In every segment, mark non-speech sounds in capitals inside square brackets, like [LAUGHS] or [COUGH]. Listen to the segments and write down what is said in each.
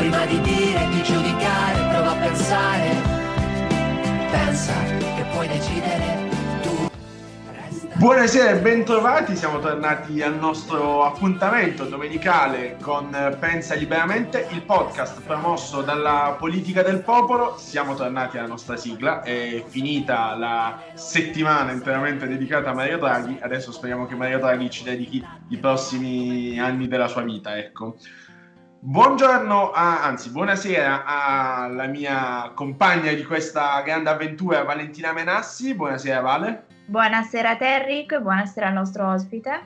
prima di dire, di giudicare, prova a pensare, pensa che puoi decidere tu. Buonasera e bentrovati, siamo tornati al nostro appuntamento domenicale con Pensa Liberamente, il podcast promosso dalla politica del popolo. Siamo tornati alla nostra sigla, è finita la settimana interamente dedicata a Mario Draghi, adesso speriamo che Mario Draghi ci dedichi i prossimi anni della sua vita, ecco. Buongiorno, a, anzi buonasera alla mia compagna di questa grande avventura Valentina Menassi, buonasera Vale. Buonasera Terric, buonasera al nostro ospite.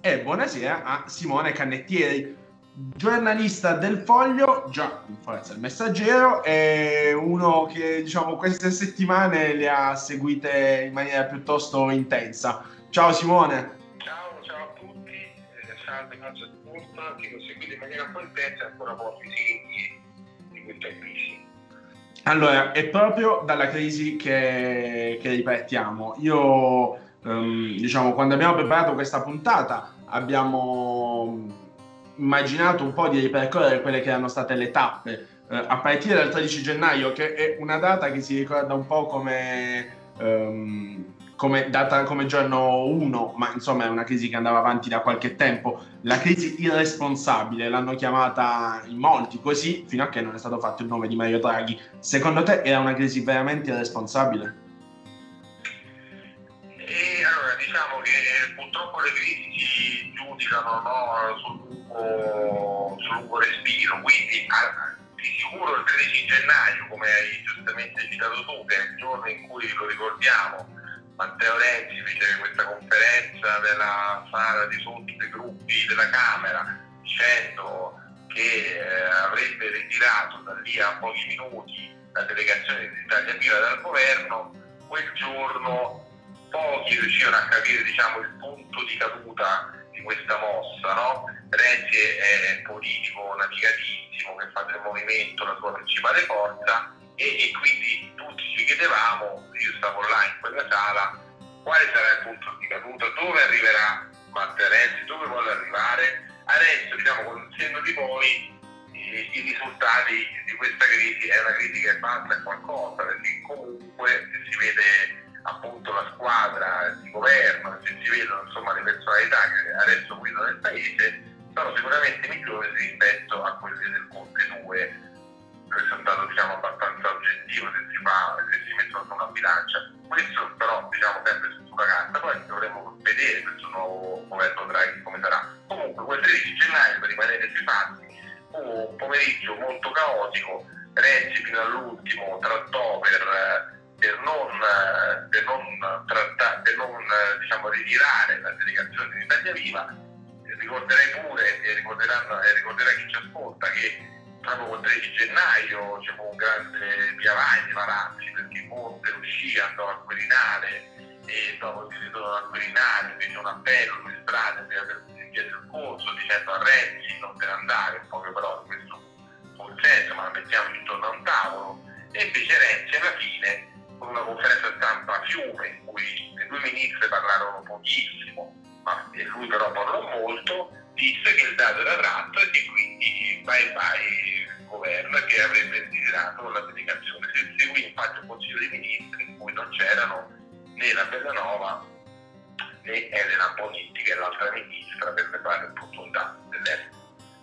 E buonasera a Simone Cannettieri, giornalista del Foglio, già in forza il messaggero, e uno che diciamo queste settimane le ha seguite in maniera piuttosto intensa. Ciao Simone. Ciao, ciao a tutti, eh, salve Calcio Che lo seguite in maniera un po' intensa ancora pochi segni di questa crisi. Allora, è proprio dalla crisi che, che ripartiamo. Io, ehm, diciamo, quando abbiamo preparato questa puntata, abbiamo immaginato un po' di ripercorrere quelle che erano state le tappe eh, a partire dal 13 gennaio, che è una data che si ricorda un po' come, ehm, come data come giorno 1, ma insomma è una crisi che andava avanti da qualche tempo. La crisi irresponsabile l'hanno chiamata in molti così, fino a che non è stato fatto il nome di Mario Draghi. Secondo te era una crisi veramente irresponsabile? Allora diciamo che eh, purtroppo le crisi si giudicano no, sul, lungo, sul lungo respiro, quindi ah, di sicuro il 13 gennaio, come hai giustamente citato tu, che è il giorno in cui lo ricordiamo, Matteo Renzi fece questa conferenza della sala di tutti i gruppi della Camera dicendo che eh, avrebbe ritirato da lì a pochi minuti la delegazione di Italia Viva dal governo, quel giorno pochi riuscirono a capire diciamo, il punto di caduta di questa mossa. No? Renzi è politico navigatissimo che fa del movimento la sua principale forza e, e quindi tutti ci chiedevamo, io stavo là in quella sala, quale sarà il punto di caduta, dove arriverà Matteo Renzi, dove vuole arrivare. Adesso diciamo con il senno di poi i, i risultati di questa crisi è una crisi che basta a qualcosa, perché comunque si vede appunto la squadra di governo, se si vedono insomma le personalità che adesso guidano il paese, sono sicuramente migliori rispetto a quelle del Conte 2 questo è un dato diciamo, abbastanza oggettivo se si, fa, se si mettono su una bilancia. Questo però diciamo sempre sulla carta, poi dovremo vedere questo nuovo governo Draghi come sarà. Comunque quel 13 gennaio, per rimanere sui fatti, fu un pomeriggio molto caotico, Renzi fino all'ultimo trattò per, per non, per non, tratta, per non diciamo, ritirare la delegazione di Italia Viva. Ricorderei pure, e ricorderà chi ci ascolta, che proprio quel 13 gennaio c'è un grande via vai di Palazzi perché Conte uscì, andò al Quirinale e dopo il ritorno al Quirinale fece un appello sulle strade per chiedere il corso dicendo a Renzi non per andare, un po' che però questo fu il senso, ma mettiamoci intorno a un tavolo e invece Renzi alla fine con una conferenza stampa a fiume in cui le due ministre parlarono pochissimo, ma lui però parlò molto, disse che il dato era tratto e che quindi bye bye il governo e che avrebbe ritirato la delegazione. Si seguì infatti un consiglio dei ministri in cui non c'erano né la Bellanova né Elena Bonetti che è l'altra ministra per le varie opportunità.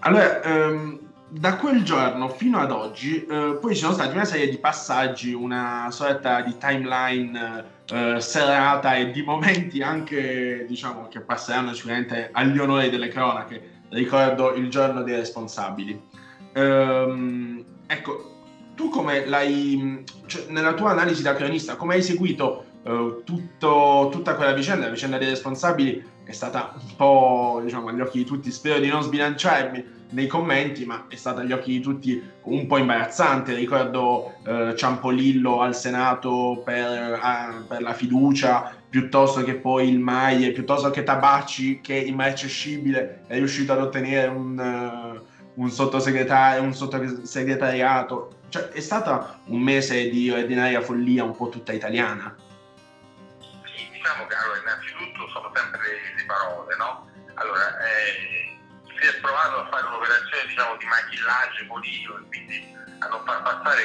Allora, ehm, da quel giorno fino ad oggi, eh, poi ci sono stati una serie di passaggi, una sorta di timeline eh, serata e di momenti anche, diciamo, che passeranno sicuramente agli onori delle cronache. Ricordo il giorno dei responsabili. Ehm, ecco, tu come l'hai, cioè, nella tua analisi da cronista, come hai seguito eh, tutto, tutta quella vicenda, la vicenda dei responsabili, è stata un po', diciamo, agli occhi di tutti, spero di non sbilanciarmi, nei commenti, ma è stata agli occhi di tutti un po' imbarazzante. Ricordo eh, Ciampolillo al Senato per, uh, per, la fiducia, piuttosto che poi il Maie, piuttosto che Tabacci, che immarcescibile è riuscito ad ottenere un, uh, un, sottosegretario, un sottosegretariato. Cioè, è stato un mese di ordinaria follia un po' tutta italiana. Sì, diciamo che allora, innanzitutto sono sempre le, le parole, no? Allora, eh, si è provato a fare un'operazione diciamo, di machillaggio politico quindi a non far passare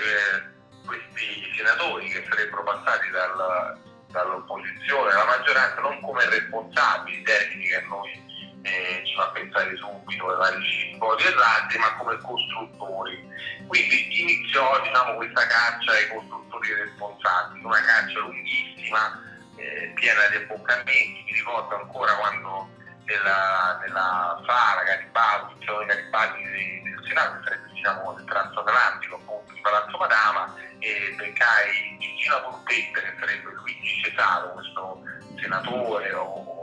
questi senatori che sarebbero passati dal, dall'opposizione alla maggioranza non come responsabili tecnici che a noi eh, ci fa pensare subito ai vari di errati, ma come costruttori. Quindi iniziò diciamo, questa caccia ai costruttori responsabili, una caccia lunghissima, eh, piena di abboccamenti, mi ricordo ancora quando nella, nella sala Garibaldi, il salone Garibaldi del Senato, sarebbe diciamo del transatlantico appunto di Palazzo Madama, e beccai Gigina Polpetta, che sarebbe Luigi Cesaro, questo senatore o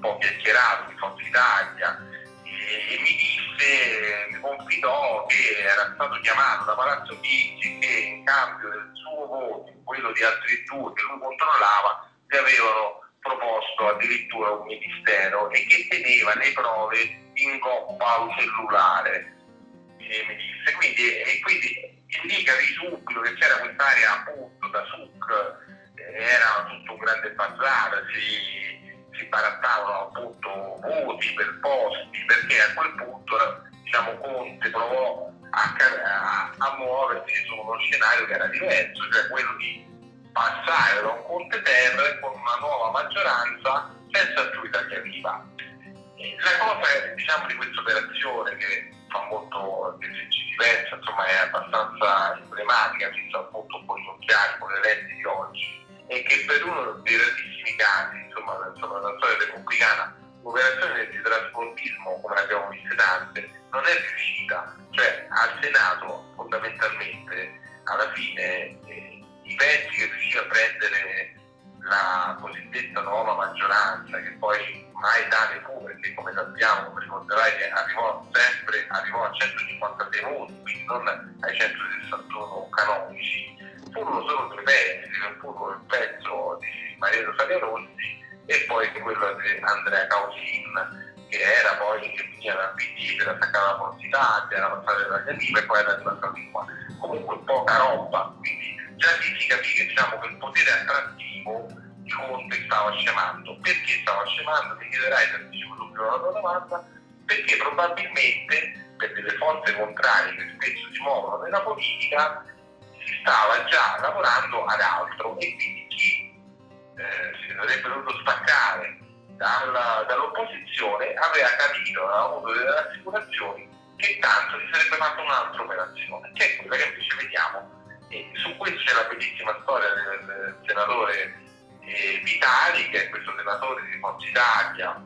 po' chiacchierato di Forza Italia, e, e mi disse, mi confidò che era stato chiamato da Palazzo Chigi che in cambio del suo voto, quello di altri due che lui controllava, gli avevano proposto addirittura un ministero e che teneva le prove in coppa al cellulare. E mi disse, quindi, e quindi indica di subito che c'era quest'area appunto da SUC, era tutto un grande bazar, si, si barattavano appunto voti per posti, perché a quel punto diciamo, Conte provò a, a, a muoversi su uno scenario che era diverso, cioè quello di passare da un Conte Terra con una nuova maggioranza senza più Italia Viva. La cosa diciamo, di questa operazione che fa molto, che se ci si pensa, insomma, è abbastanza emblematica, vista appunto un po' gli occhiali con le lenti di oggi, è che per uno dei rarissimi casi, insomma, insomma la storia repubblicana, l'operazione di traspontismo, come l'abbiamo visto tante, non è riuscita. Cioè al Senato fondamentalmente alla fine eh, i pezzi che riuscì a prendere la cosiddetta nuova maggioranza, che poi mai tale fu, perché come sappiamo, come ricorderai, arrivò sempre arrivò a 156 voti, quindi non ai 161 canonici, furono solo due pezzi, furono il pezzo di Maria Rosaria Rossi e poi quello di Andrea Causin, che era poi che veniva dal PD, era attaccata alla Forza Italia, era passata dalla Caliva e poi era arrivata di qua. Comunque poca roba, quindi già si capisce diciamo, che il potere attrattivo di Conte stava scemando. Perché stava scemando? Mi chiederai se anticipo subito la tua domanda, perché probabilmente per delle forze contrarie che spesso si muovono nella politica si stava già lavorando ad altro. E quindi chi eh, si sarebbe dovuto staccare dalla, dall'opposizione aveva capito, aveva avuto delle rassicurazioni che tanto si sarebbe fatta un'altra operazione, che è quella che invece vediamo. E su questo c'è la bellissima storia del, del senatore eh, Vitali, che è questo senatore di Forza Italia,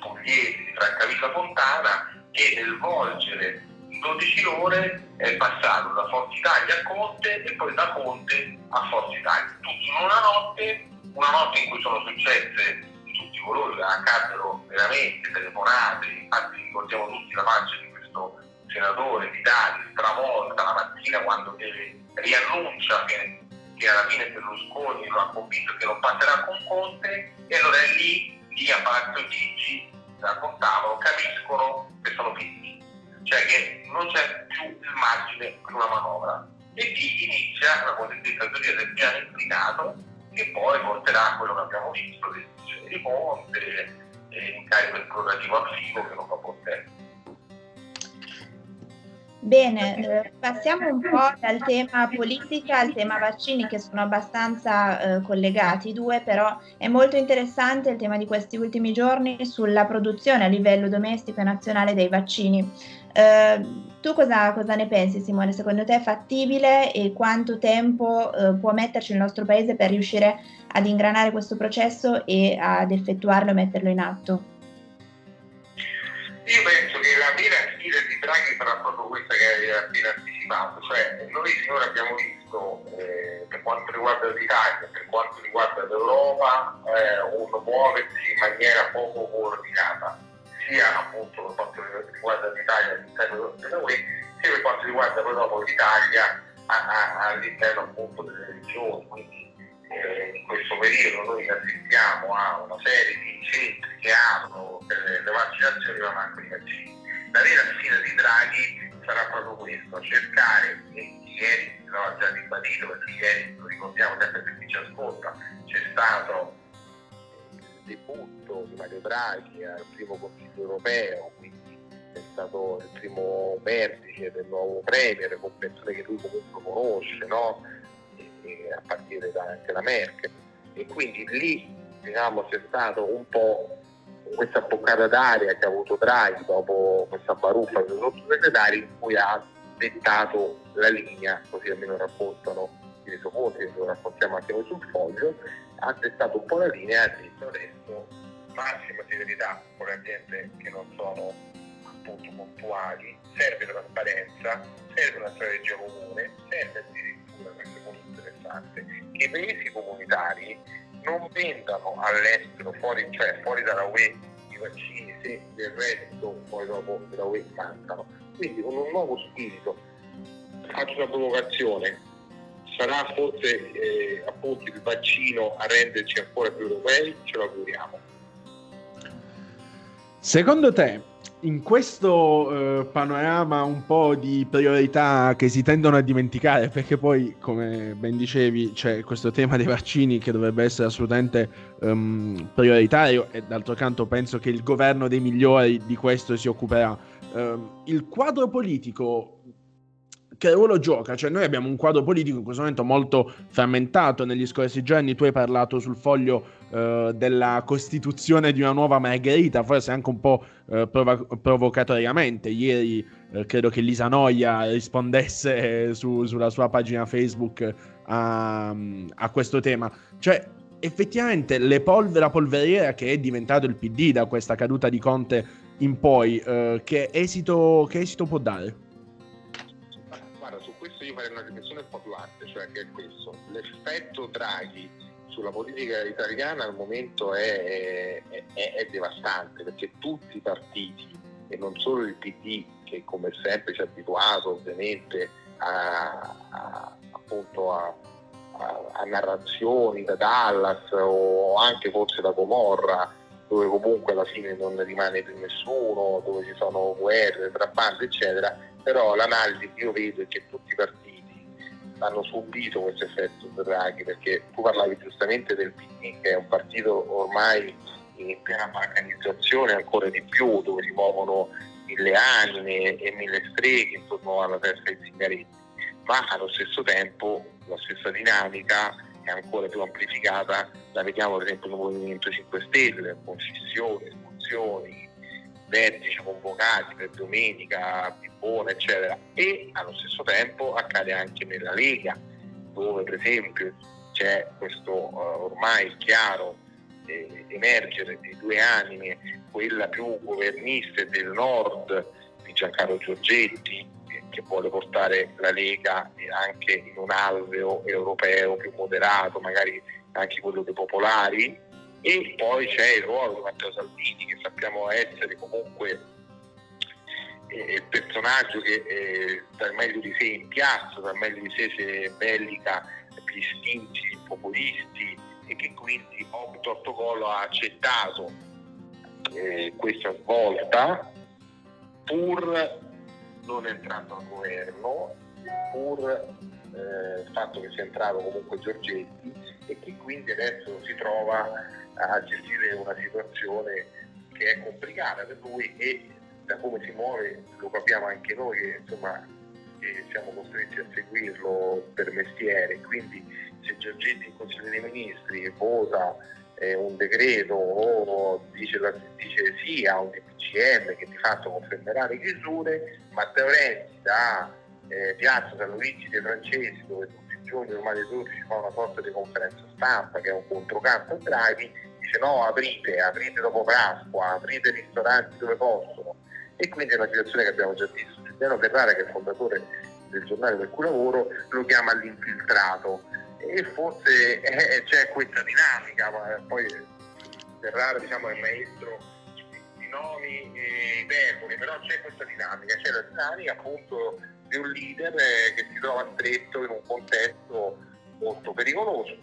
pugliese di Francavilla Fontana, che nel volgere 12 ore è passato da Forza Italia a Conte e poi da Conte a Forza Italia. Tutto in una notte, una notte in cui sono successe di tutti che accaddero veramente telefonate, infatti ricordiamo tutti la faccia di questo senatore Vitali stravolta la mattina quando deve riannuncia che, che alla fine Berlusconi lo ha convinto che non passerà con Conte e allora è lì, lì a Palazzo Gigi raccontavano, capiscono che sono finiti, cioè che non c'è più il margine per una manovra e lì inizia la cosiddetta teoria del piano implicato che poi porterà a quello che abbiamo visto, le decisioni di Conte, l'incarico esplorativo attivo che non va a tempo. Bene, eh, passiamo un po' dal tema politica al tema vaccini che sono abbastanza eh, collegati i due, però è molto interessante il tema di questi ultimi giorni sulla produzione a livello domestico e nazionale dei vaccini. Eh, tu cosa, cosa, ne pensi Simone? Secondo te è fattibile e quanto tempo eh, può metterci il nostro paese per riuscire ad ingranare questo processo e ad effettuarlo e metterlo in atto? Io penso che la vera Draghi sarà proprio questa che hai appena anticipato, cioè noi finora abbiamo visto eh, per quanto riguarda l'Italia, per quanto riguarda l'Europa, eh, un muoversi in maniera poco coordinata. sia appunto per quanto riguarda l'Italia all'interno della UE, sia per quanto riguarda poi dopo l'Italia all'interno appunto delle regioni. Quindi eh, in questo periodo noi assistiamo a una serie di centri che aprono per le vaccinazioni ma manco i vaccini. La vera sfida di Draghi sarà proprio questo, cercare, e ieri l'ho già ribadito perché ieri lo ricordiamo sempre per chi ci ascolta, c'è stato il debutto di Mario Draghi al primo Consiglio europeo, quindi è stato il primo vertice del nuovo Premier con persone che lui comunque conosce, no? e, e a partire da, anche da Merkel. E quindi lì diciamo, c'è stato un po' questa boccata d'aria che ha avuto Draghi dopo questa baruffa dei sottosegretari in cui ha dettato la linea, così almeno raccontano i resoconti, lo raccontiamo anche noi sul foglio, ha dettato un po' la linea e ha detto adesso massima severità con le aziende che non sono appunto puntuali, serve trasparenza, serve una strategia comune, serve addirittura, questo è molto interessante, che i paesi comunitari non vendano all'estero, fuori, cioè fuori dalla UE, i vaccini se del resto poi dopo della UE mancano. Quindi con un nuovo spirito, faccio una provocazione, sarà forse eh, appunto il vaccino a renderci ancora più europei? Ce lo auguriamo. Secondo te in questo eh, panorama un po' di priorità che si tendono a dimenticare, perché poi, come ben dicevi, c'è questo tema dei vaccini che dovrebbe essere assolutamente um, prioritario e d'altro canto penso che il governo dei migliori di questo si occuperà. Um, il quadro politico che ruolo gioca? Cioè, noi abbiamo un quadro politico in questo momento molto frammentato. Negli scorsi giorni tu hai parlato sul foglio eh, della costituzione di una nuova Margherita, forse anche un po' eh, prov- provocatoriamente. Ieri eh, credo che Lisa Noia rispondesse su, sulla sua pagina Facebook a, a questo tema. Cioè, effettivamente polve- la polveriera che è diventato il PD da questa caduta di Conte in poi, eh, che, esito, che esito può dare? Io farei una riflessione un po' più ampia, cioè che è questo. L'effetto Draghi sulla politica italiana al momento è, è, è, è devastante perché tutti i partiti e non solo il PD che come sempre ci ha abituato ovviamente a, a, appunto a, a, narrazioni da Dallas o anche forse da Gomorra dove comunque alla fine non rimane più nessuno, dove ci sono guerre tra bande eccetera, però l'analisi che io vedo è che tutti i partiti hanno subito questo effetto Draghi, perché tu parlavi giustamente del PD, che è un partito ormai in piena balcanizzazione ancora di più, dove si muovono mille anime e mille streghe intorno alla testa dei sigaretti, ma allo stesso tempo la stessa dinamica è ancora più amplificata, la vediamo per esempio nel Movimento 5 Stelle, con scissioni, espulsioni, vertici convocati per domenica, Pippone, eccetera. E allo stesso tempo accade anche nella Lega, dove per esempio c'è questo uh, ormai chiaro eh, emergere di due anime, quella più governista del nord di Giancarlo Giorgetti, che vuole portare la Lega anche in un alveo europeo più moderato, magari anche quello dei popolari, e poi c'è il ruolo di Matteo Salvini che sappiamo essere comunque eh, il personaggio che eh, dà meglio di sé in piazza, dà meglio di sé se bellica gli istinti populisti e che quindi Octo Collo ha accettato eh, questa svolta pur non entrando al governo, pur eh, il fatto che sia entrato comunque Giorgetti e che quindi adesso si trova a gestire una situazione che è complicata per lui e da come si muove lo capiamo anche noi che insomma che siamo costretti a seguirlo per mestiere, quindi se Giorgetti in Consiglio dei Ministri vota eh, un decreto o dice, dice, sì a un DPCM che di fatto confermerà le chiusure, Matteo Renzi da eh, Piazza San Luigi dei Francesi dove tutti i giorni ormai le 12 fa una sorta di conferenza stampa che è un controcanto a Draghi dice no, aprite, aprite dopo Pasqua, aprite i ristoranti dove possono. E quindi è una situazione che abbiamo già visto. Giuliano Ferrara, che è il fondatore del giornale per cui lavoro, lo chiama l'infiltrato. E forse eh, c'è questa dinamica, ma poi Ferrara diciamo, è maestro di nomi e iperbole, però c'è questa dinamica, c'è la dinamica appunto di un leader eh, che si trova stretto in un contesto molto pericoloso,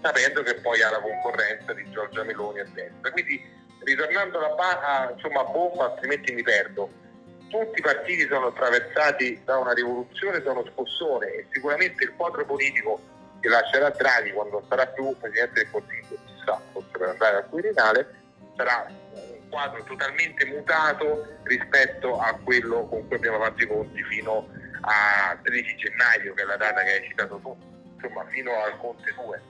sapendo che poi ha la concorrenza di Giorgia Meloni a destra. Quindi ritornando alla barra, insomma, a bomba, altrimenti mi perdo. Tutti i partiti sono attraversati da una rivoluzione, da uno scossone e sicuramente il quadro politico che lascerà Draghi quando sarà più Presidente del Consiglio, chissà, forse per andare al Quirinale, sarà un quadro totalmente mutato rispetto a quello con cui abbiamo fatto i conti fino a 13 gennaio, che è la data che hai citato tu, insomma fino al Conte 2.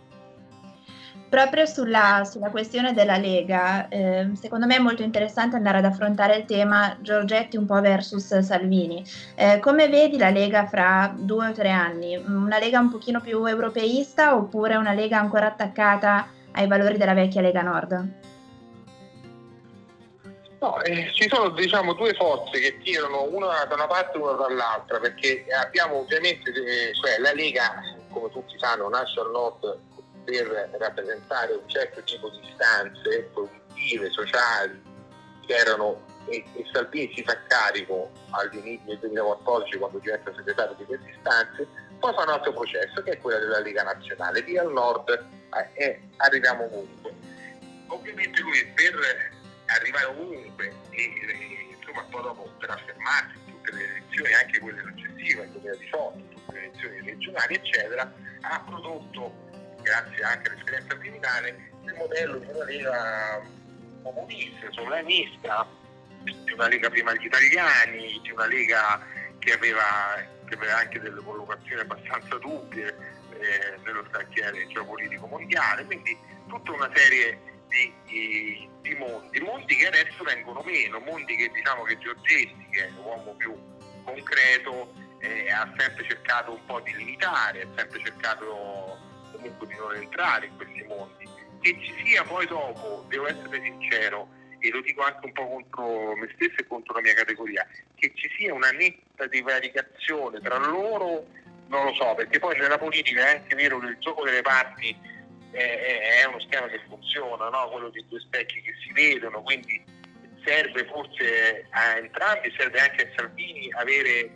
Proprio sulla, sulla, questione della Lega, eh, secondo me è molto interessante andare ad affrontare il tema Giorgetti un po' versus Salvini. Eh, come vedi la Lega fra due o tre anni? Una Lega un pochino più europeista oppure una Lega ancora attaccata ai valori della vecchia Lega Nord? No, eh, ci sono diciamo, due forze che tirano una da una parte e una dall'altra, perché abbiamo ovviamente, eh, cioè la Lega, come tutti sanno, nasce al nord per rappresentare un certo tipo di istanze produttive, sociali, che erano e, e Salvini si fa carico all'inizio del 2014 quando diventa segretario di queste istanze, poi fa un altro processo che è quello della Lega Nazionale, lì al nord eh, e arriviamo ovunque. Ovviamente lui per arrivare ovunque e, e insomma poi dopo per affermarsi in tutte le elezioni, anche quelle successive, nel 2018, tutte le elezioni regionali eccetera, ha prodotto grazie anche all'esperienza criminale, il modello di una lega comunista, sovranista, di una lega prima degli italiani, di una lega che aveva, che aveva anche delle collocazioni abbastanza dubbie eh, nello scacchiere geopolitico mondiale, quindi tutta una serie di, di, di, mondi, mondi che adesso vengono meno, mondi che diciamo che Giorgetti, che è l'uomo più concreto, eh, ha sempre cercato un po' di limitare, ha sempre cercato comunque di non entrare in questi mondi. Che ci sia poi dopo, devo essere sincero, e lo dico anche un po' contro me stesso e contro la mia categoria, che ci sia una netta divaricazione tra loro, non lo so, perché poi nella politica è anche vero che il gioco delle parti è, uno schema che funziona, no? quello di due specchi che si vedono, quindi serve forse a entrambi, serve anche a Salvini avere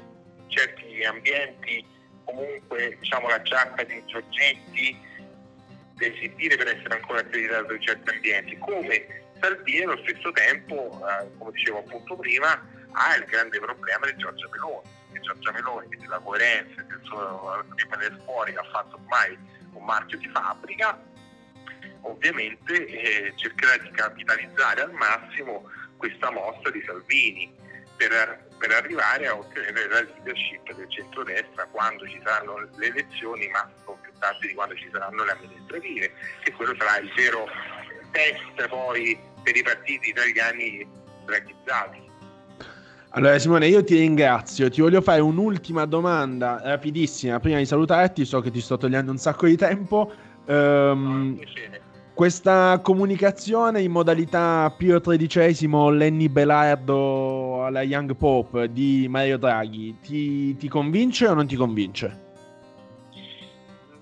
certi ambienti comunque diciamo, la giacca di Giorgetti deve esibire per essere ancora accreditato in certi ambienti, come Salvini allo stesso tempo, eh, come dicevo appunto prima, ha il grande problema di Giorgia Meloni, di Giorgia Meloni che della coerenza del suo rimanere fuori ha fatto ormai un marchio di fabbrica, ovviamente eh, cercherà di capitalizzare al massimo questa mossa di Salvini per, per, arrivare a ottenere la leadership del centrodestra quando ci saranno le elezioni, ma non più tardi di quando ci saranno le amministrative, che quello sarà il vero test poi per i partiti italiani draghizzati. Allora Simone, io ti ringrazio, ti voglio fare un'ultima domanda rapidissima prima di salutarti, so che ti sto togliendo un sacco di tempo. Um, questa comunicazione in modalità Pio XIII, Lenny Belardo alla Young Pope di Mario Draghi, ti, ti convince o non ti convince?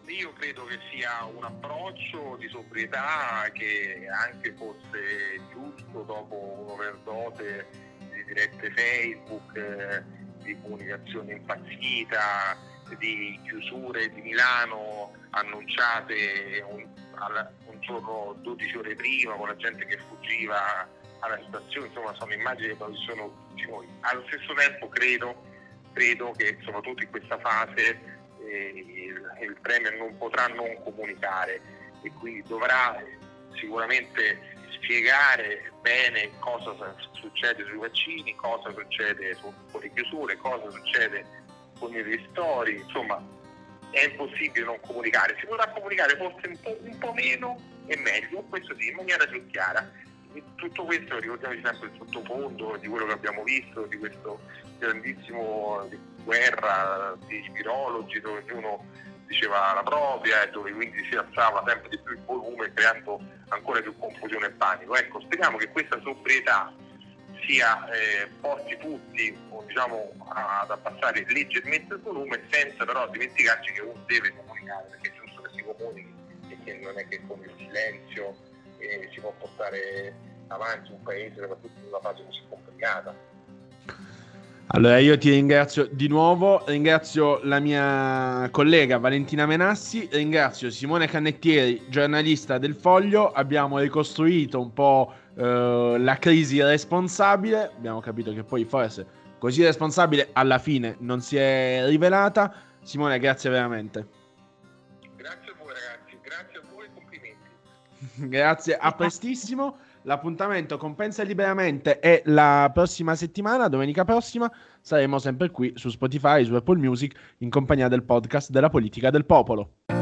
Io credo che sia un approccio di sobrietà che anche fosse giusto dopo un'overdose dirette Facebook, eh, di comunicazione impazzita, di chiusure di Milano annunciate un, un giorno 12 ore prima con la gente che fuggiva alla stazione, insomma sono immagini che poi sono tutti noi. Allo stesso tempo credo, credo che soprattutto in questa fase eh, il, il Premier non potrà non comunicare e quindi dovrà sicuramente spiegare bene cosa succede sui vaccini, cosa succede su, con le chiusure, cosa succede con i ristori, insomma è impossibile non comunicare, si potrà comunicare forse un po', un po meno e meglio, questo sì, in maniera più chiara. Tutto questo ricordiamoci sempre il sottofondo di quello che abbiamo visto, di questo grandissimo guerra di virologi dove ognuno diceva la propria e dove quindi si alzava sempre di più il volume creando ancora più confusione e panico. Ecco, speriamo che questa sobrietà sia eh, porti tutti diciamo, ad abbassare leggermente il volume senza però dimenticarci che uno deve comunicare perché è giusto che si comunichi e che non è che con il silenzio eh, si può portare avanti un paese, soprattutto in una fase così complicata. Allora io ti ringrazio di nuovo, ringrazio la mia collega Valentina Menassi, ringrazio Simone Cannettieri, giornalista del Foglio, abbiamo ricostruito un po' eh, la crisi responsabile, abbiamo capito che poi forse così responsabile alla fine non si è rivelata. Simone, grazie veramente. Grazie a voi ragazzi, grazie a voi e complimenti. [LAUGHS] grazie, a prestissimo. L'appuntamento con Pensa Liberamente è la prossima settimana, domenica prossima. Saremo sempre qui su Spotify, su Apple Music, in compagnia del podcast della politica del popolo.